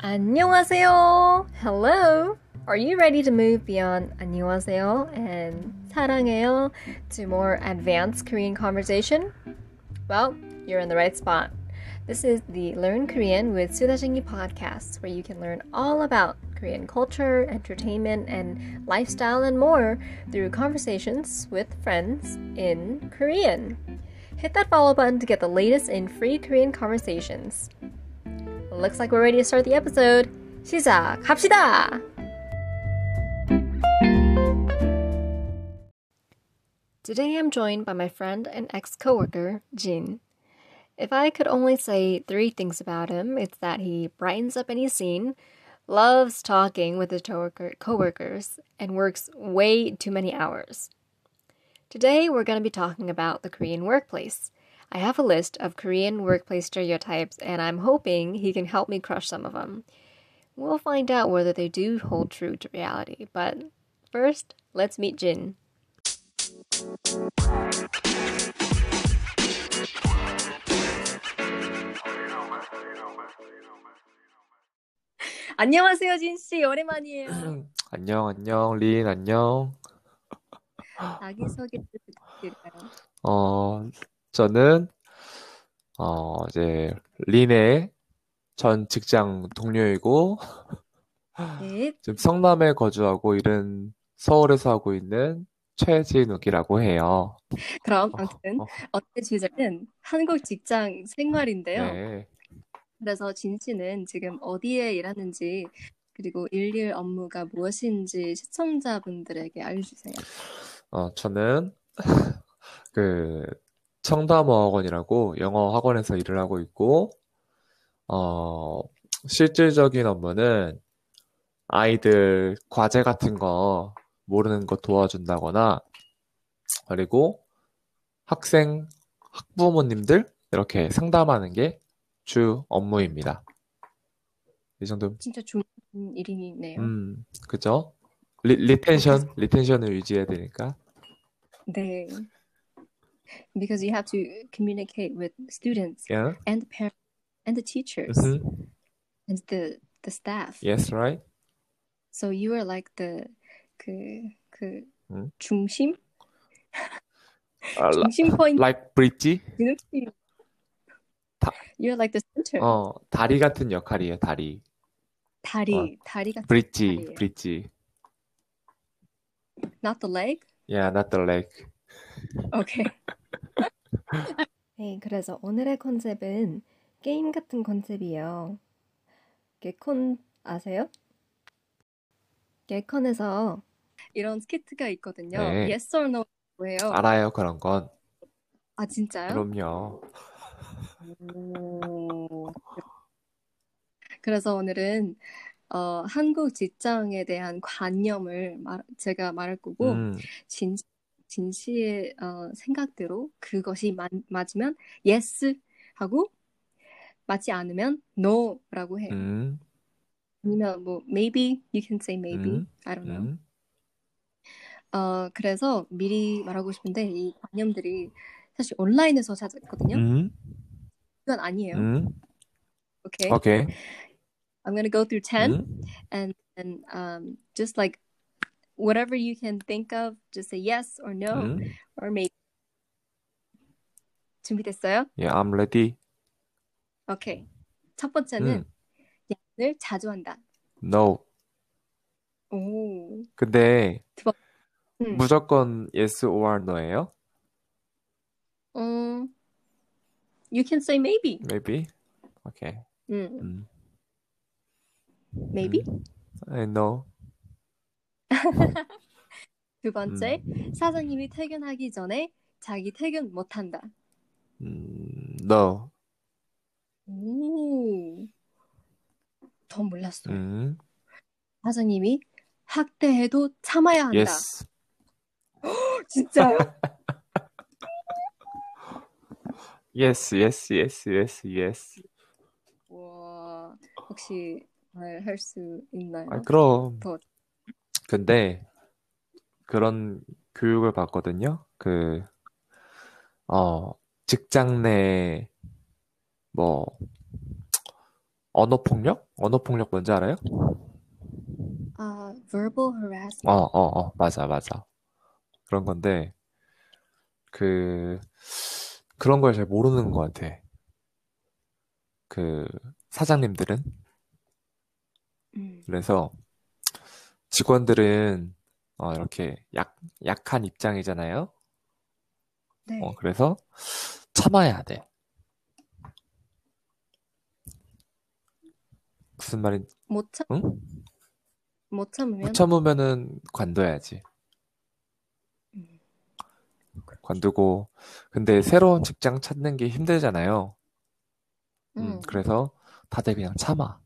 안녕하세요. Hello. Are you ready to move beyond 안녕하세요 and 사랑해요 to more advanced Korean conversation? Well, you're in the right spot. This is the Learn Korean with Sudajingi podcast, where you can learn all about Korean culture, entertainment, and lifestyle and more through conversations with friends in Korean. Hit that follow button to get the latest in free Korean conversations. Looks like we're ready to start the episode. 시작합시다! Today I'm joined by my friend and ex coworker, Jin. If I could only say three things about him, it's that he brightens up any scene, loves talking with his coworker- coworkers, and works way too many hours. Today we're going to be talking about the Korean workplace. I have a list of Korean workplace stereotypes, and I'm hoping he can help me crush some of them. We'll find out whether they do hold true to reality, but first, let's meet Jin. 안녕하세요, 진 씨. 오랜만이에요. 안녕, 안녕, 린, 안녕. 자기 소개 부탁드릴까요? 어, 저는, 어, 이제, 린의 전 직장 동료이고, 네, 지금 성남에 거주하고 일은 서울에서 하고 있는 최진욱이라고 해요. 그럼 어, 아무튼 어, 오늘의 주제는 한국 직장 생활인데요. 네. 그래서 진 씨는 지금 어디에 일하는지 그리고 일일 업무가 무엇인지 시청자분들에게 알려주세요. 어, 저는, 그, 청담어학원이라고 영어 학원에서 일을 하고 있고, 어, 실질적인 업무는 아이들 과제 같은 거 모르는 거 도와준다거나, 그리고 학생, 학부모님들 이렇게 상담하는 게 주 업무입니다. 이 정도, 진짜 좋은 일이네요. 음, 그죠? 리, 리텐션, 리텐션을 유지해야 되니까. 네. Because you have to communicate with students Yeah. and the parents and the teachers Mhm. and the the staff. Yes, right? So you are like the 그, 그 음. 중심? 아, 라- 중심 포인트 like bridge? 느낌. 다- You're like the center. 어, 다리 같은 역할이에요, 다리. 다리, 어. 다리 같은 브릿지, 다리예요. 브릿지. Not the leg? Yeah, not the leg. 오케이. 네, 그래서 오늘의 컨셉은 게임 같은 컨셉이에요. 개콘 아세요? 개콘에서 이런 스키트가 있거든요. 네. Yes or no 뭐예요? 알아요, 그런 건. 아, 진짜요? 그럼요. 오. 그래서 오늘은 어, 한국 직장에 대한 관념을 말, 제가 말할 거고 음, 진, 진 씨의 어, 생각대로 그것이 마, 맞으면 yes 하고 맞지 않으면 no라고 해요. 음, 아니면 뭐 maybe you can say maybe 음, I don't know. 음. 어 그래서 미리 말하고 싶은데 이 관념들이 사실 온라인에서 찾았거든요. 음, 이건 아니에요. 음. 오케이. 오케이. I'm gonna go through 10 음, and and um just like whatever you can think of just say yes or no 음. or maybe. 준비됐어요? Yeah, I'm ready. 오케이. 첫 번째는 음, 야근을 자주 한다. no. 오. 근데 음. 무조건 yes or no예요? 음. You can say maybe. Maybe. 오케이. 음. 음, Maybe. 음. I know. 두 번째, 음, 사장님이 퇴근하기 전에 자기 퇴근 못 한다. 음, no. 오. 더 몰랐어요. 음, 사장님이 학대해도 참아야 한다. yes. 진짜요? Yes, yes, yes, yes, yes. 와, 혹시 말 할 수 있나요? 아, 그럼. 더. 근데 그런 교육을 받거든요. 그, 어, 직장 내, 뭐, 언어폭력? 언어폭력 뭔지 알아요? 아, verbal 어, harassment. 어, 어, 맞아, 맞아. 그런 건데, 그, 그런 걸 잘 모르는 것 같아. 그, 사장님들은. 음, 그래서, 직원들은, 어, 이렇게 약, 약한 입장이잖아요? 네. 어, 그래서, 참아야 돼. 무슨 말인, 못 참, 응? 못못 참으면, 참으면은 관둬야지. 음, 관두고, 근데 새로운 직장 찾는 게 힘들잖아요. 음, 음, 그래서 다들 그냥 참아.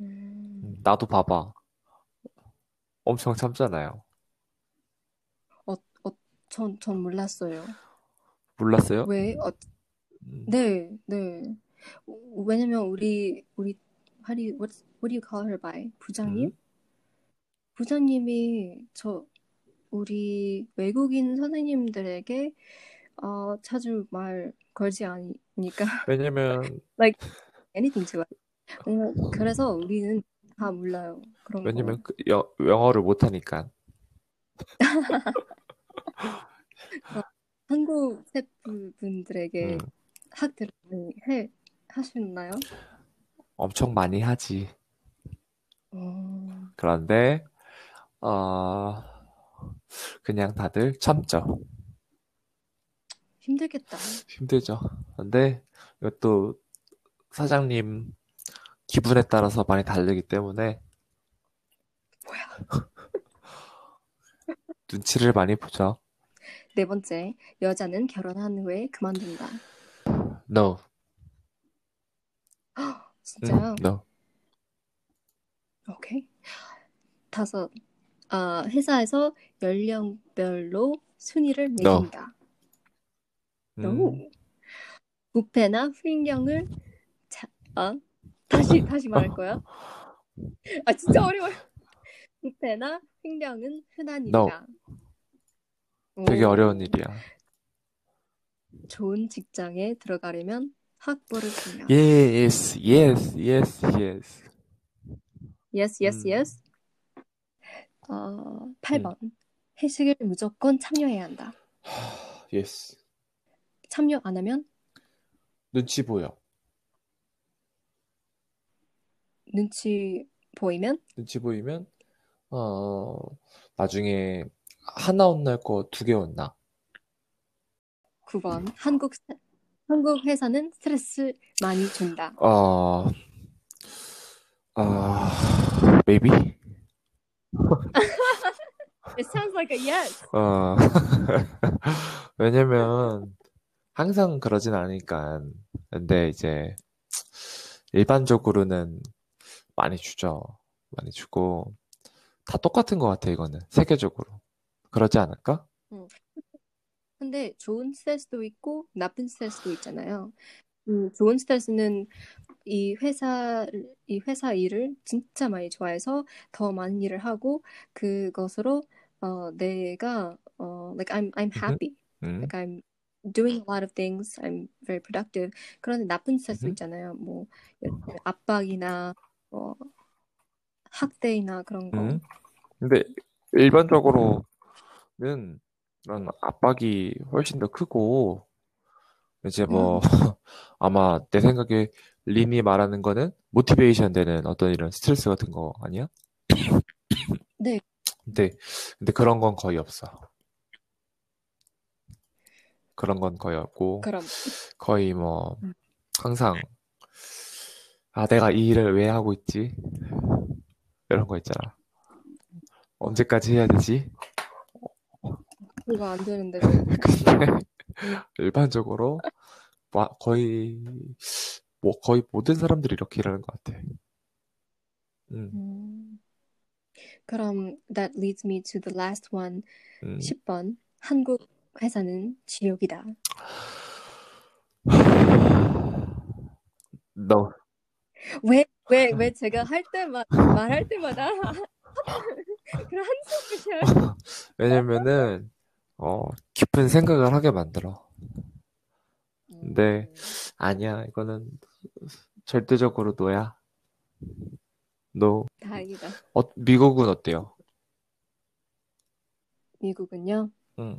음, 음, 나도 봐봐. 엄청 참잖아요. 어, 어, 전, 전 몰랐어요. 몰랐어요? 왜? 어, 음, 네, 네. 왜냐면 우리, 우리, do you, what, what do you call her by? 부장님? 음? 부장님이 저, 우리 외국인 선생님들에게, 어, 자주 말 걸지 않으니까, 왜냐면, like, anything to us. 왜냐면 그래서 우리는 다 몰라요. 그런 거. 왜냐면 그 여, 영어를 못하니까. 한국 셰프분들에게 음, 많이 해, 하셨나요? 엄청 많이 하지. 어, 그런데, 어, 그냥 다들 참죠. 힘들겠다. 힘들죠. 근데 이것도 사장님 기분에 따라서 많이 다르기 때문에 눈치를 많이 보죠. 네 번째, 여자는 결혼한 후에 그만둔다. No. 진짜요? 음, no. 오케이. 다섯, 아, 회사에서 연령별로 순위를 No. 매긴다. 음, No. 부패나 횡령을 자, 아, 다시 다시 말할 거야? 아 진짜 어려워요. 부패나 횡령은 흔한 No. 일이다. 되게 오. 어려운 일이야. 좋은 직장에 들어가려면 학벌을 중요하다. Yes, yes, yes, yes. Yes, yes, 음. yes. 어, 8번. 회식을 무조건 참여해야 한다. Yes. 참여 안 하면 눈치 보여. 눈치 보이면 눈치 보이면 어 나중에 하나 혼날 거 두 개 혼나. 9번. 한국 사- 한국 회사는 스트레스 많이 준다. 어, 어, maybe? It sounds like a yes. 어, 왜냐면 항상 그러진 않으니까. 근데 이제 일반적으로는 많이 주죠. 많이 주고 다 똑같은 것 같아, 이거는. 세계적으로. 그러지 않을까? 근데 좋은 스트레스도 있고 나쁜 스트레스도 있잖아요. 음, 좋은 스트레스는 이 회사 이 회사 일을 진짜 많이 좋아해서 더 많은 일을 하고 그것으로 어, 내가 어, like I'm I'm happy, 음, like I'm doing a lot of things, I'm very productive. 그런데 나쁜 스트레스 음흠. 있잖아요. 뭐 압박이나 뭐 학대나 그런 거. 음. 근데 일반적으로는 그런 압박이 훨씬 더 크고 이제 뭐 아마 내 생각에 린이 말하는 거는 모티베이션 되는 어떤 이런 스트레스 같은 거 아니야? 네. 근데 근데 그런 건 거의 없어. 그런 건 거의 없고 그럼 거의 뭐 음. 항상 아 내가 이 일을 왜 하고 있지? 이런 거 있잖아. 언제까지 해야 되지? 그거 안 되는데. 근데 일반적으로 와- 거의 뭐 거의 모든 사람들이 이렇게 일하는 것 같아. 음, 음. 그럼 that leads me to the last one. 음. 10번. 한국 회사는 지옥이다. 너 왜, 왜, 왜 제가 할 때마다, 말할 때마다 그런 한숨을? 왜냐면은 어 깊은 생각을 하게 만들어. 근데 아니야 이거는 절대적으로 너야. No. 다행이다. 어, 미국은 어때요? 미국은요? 응.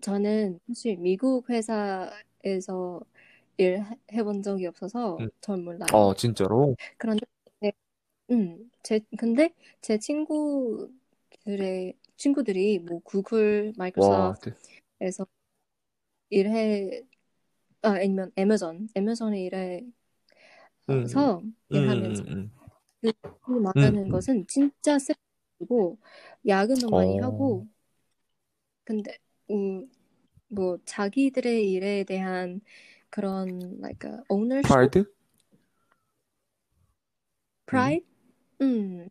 저는 사실 미국 회사에서 일 해본 적이 없어서 응. 전 몰라요. 어, 진짜로? 그런데, 네, 음, 제, 근데 제 친구들의, 친구들이 뭐 구글, 와, 마이크로소프트에서 일해, 아, 아니면 애마존, 애마존에 일해서 응, 응, 일하면서 응, 그 응. 말하는 응. 것은 진짜 쓰고 야근도 많이 어, 하고 근데 음, 뭐 자기들의 일에 대한 그런 like a ownership? 응? pride, 음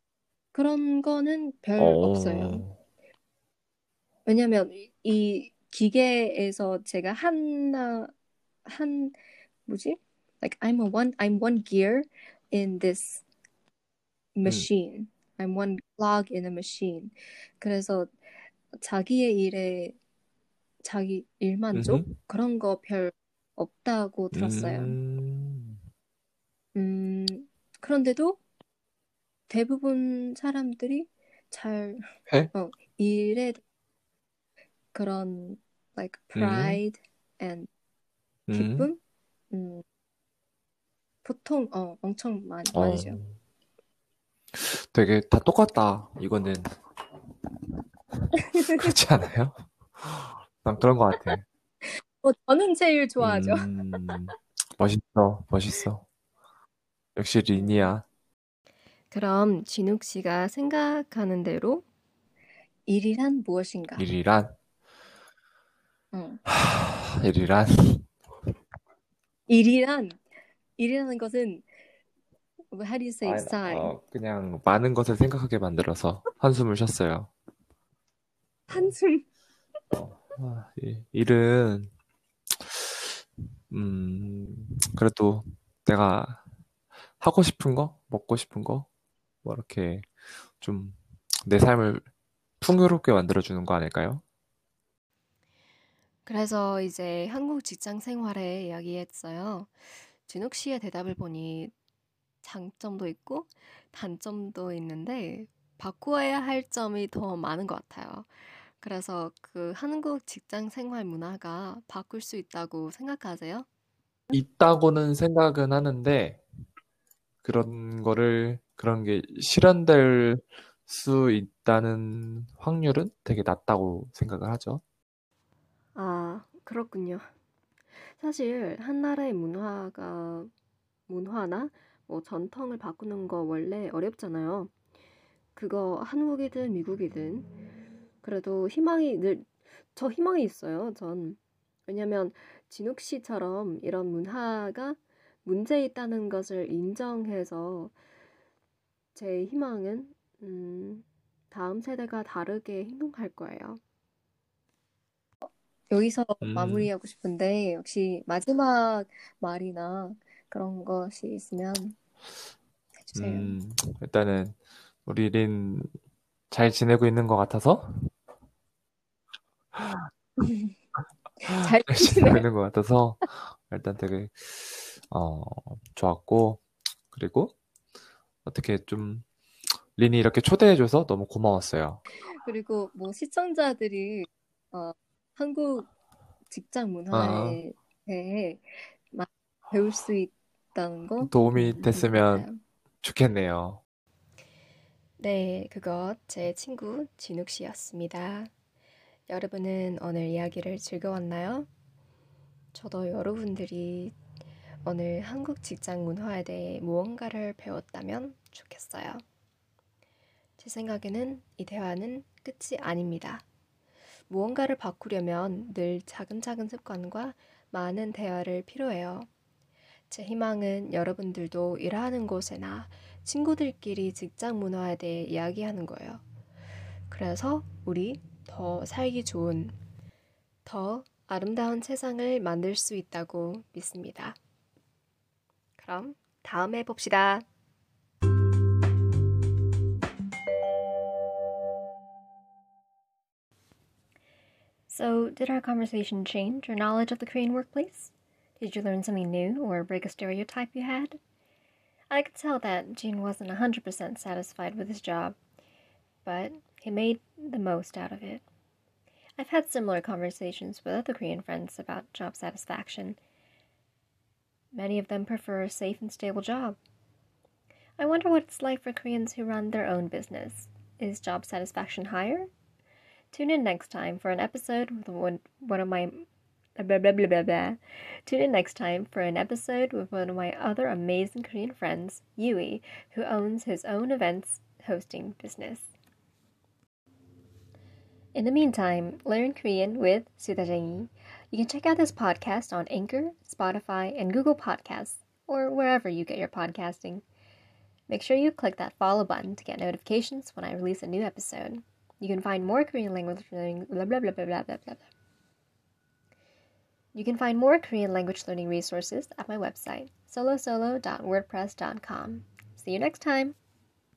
그런 거는 별 없어요. 어, 왜냐면 이 기계에서 제가 하나 한 뭐지? Like I'm a one I'm one gear in this 응, machine. I'm one clog in a machine. 그래서 자기의 일에 자기 일 만족 응, 그런 거 별 없다고 들었어요. 음, 음, 그런데도 대부분 사람들이 잘 해? 어, 일에 그런 like 음, pride and 음, 기쁨 음, 보통 어, 엄청 많, 어, 많으죠. 되게 다 똑같다. 이거는 그렇지 않아요? 난 그런 것 같아. 어, 저는 제일 좋아하죠. 음, 멋있어, 멋있어. 역시 린이야. 그럼 진욱 씨가 생각하는 대로 일이란 무엇인가? 일이란, 응. 하, 일이란, 일이란 일이라는 것은 how do you say 아니, sign? 어, 그냥 많은 것을 생각하게 만들어서 한숨을 쉬었어요. 한숨. 아, 이- 일은, 음, 그래도 내가 하고 싶은 거, 먹고 싶은 거, 뭐 이렇게 좀 내 삶을 풍요롭게 만들어주는 거 아닐까요? 그래서 이제 한국 직장 생활에 이야기했어요. 진욱 씨의 대답을 보니 장점도 있고 단점도 있는데 바꾸어야 할 점이 더 많은 것 같아요. 그래서 그 한국 직장 생활 문화가 바꿀 수 있다고 생각하세요? 있다고는 생각은 하는데, 그런 거를, 그런 게 실현될 수 있다는 확률은 되게 낮다고 생각을 하죠. 아, 그렇군요. 사실 한 나라의 문화가 문화나 뭐 전통을 바꾸는 거 원래 어렵잖아요. 그거 한국이든 미국이든 그래도 희망이 늘 저 희망이 있어요. 전 왜냐면 진욱 씨처럼 이런 문화가 문제 있다는 것을 인정해서 제 희망은 음, 다음 세대가 다르게 행동할 거예요. 여기서 음, 마무리하고 싶은데 혹시 마지막 말이나 그런 것이 있으면 해주세요. 음, 일단은 우리 린 잘 지내고 있는 것 같아서, 잘잘 지내고 있는 것 같아서, 일단 되게, 어, 좋았고, 그리고 어떻게 좀, 린이 이렇게 초대해줘서 너무 고마웠어요. 그리고 뭐 시청자들이 어, 한국 직장 아, 문화에 대해 많이 배울 수 있다는 거 도움이 됐으면. 좋겠네요. 네, 그것 제 친구 진욱 씨였습니다. 여러분은 오늘 이야기를 즐거웠나요? 저도 여러분들이 오늘 한국 직장 문화에 대해 무언가를 배웠다면 좋겠어요. 제 생각에는 이 대화는 끝이 아닙니다. 무언가를 바꾸려면 늘 작은 습관과 많은 대화를 필요해요. 제 희망은 여러분들도 일하는 곳에나 친구들끼리 직장 문화에 대해 이야기하는 거예요. 그래서 우리 더 살기 좋은, 더 아름다운 세상을 만들 수 있다고 믿습니다. 그럼 다음에 봅시다. So, did our conversation change your knowledge of the Korean workplace? Did you learn something new or break a stereotype you had? I could tell that Jin wasn't 100% satisfied with his job, but he made the most out of it. I've had similar conversations with other Korean friends about job satisfaction. Many of them prefer a safe and stable job. I wonder what it's like for Koreans who run their own business. Is job satisfaction higher? Tune in next time for an episode with one, of my blah, blah, blah. Tune in next time for an episode with one of my other amazing Korean friends, Yui, who owns his own events hosting business. In the meantime, learn Korean with Sudajeng. You can check out this podcast on Anchor, Spotify, and Google Podcasts, or wherever you get your podcasting. Make sure you click that follow button to get notifications when I release a new episode. You can find more Korean language learning blah blah blah blah blah blah blah. You can find more Korean language learning resources at my website, solosolo.wordpress.com. See you next time!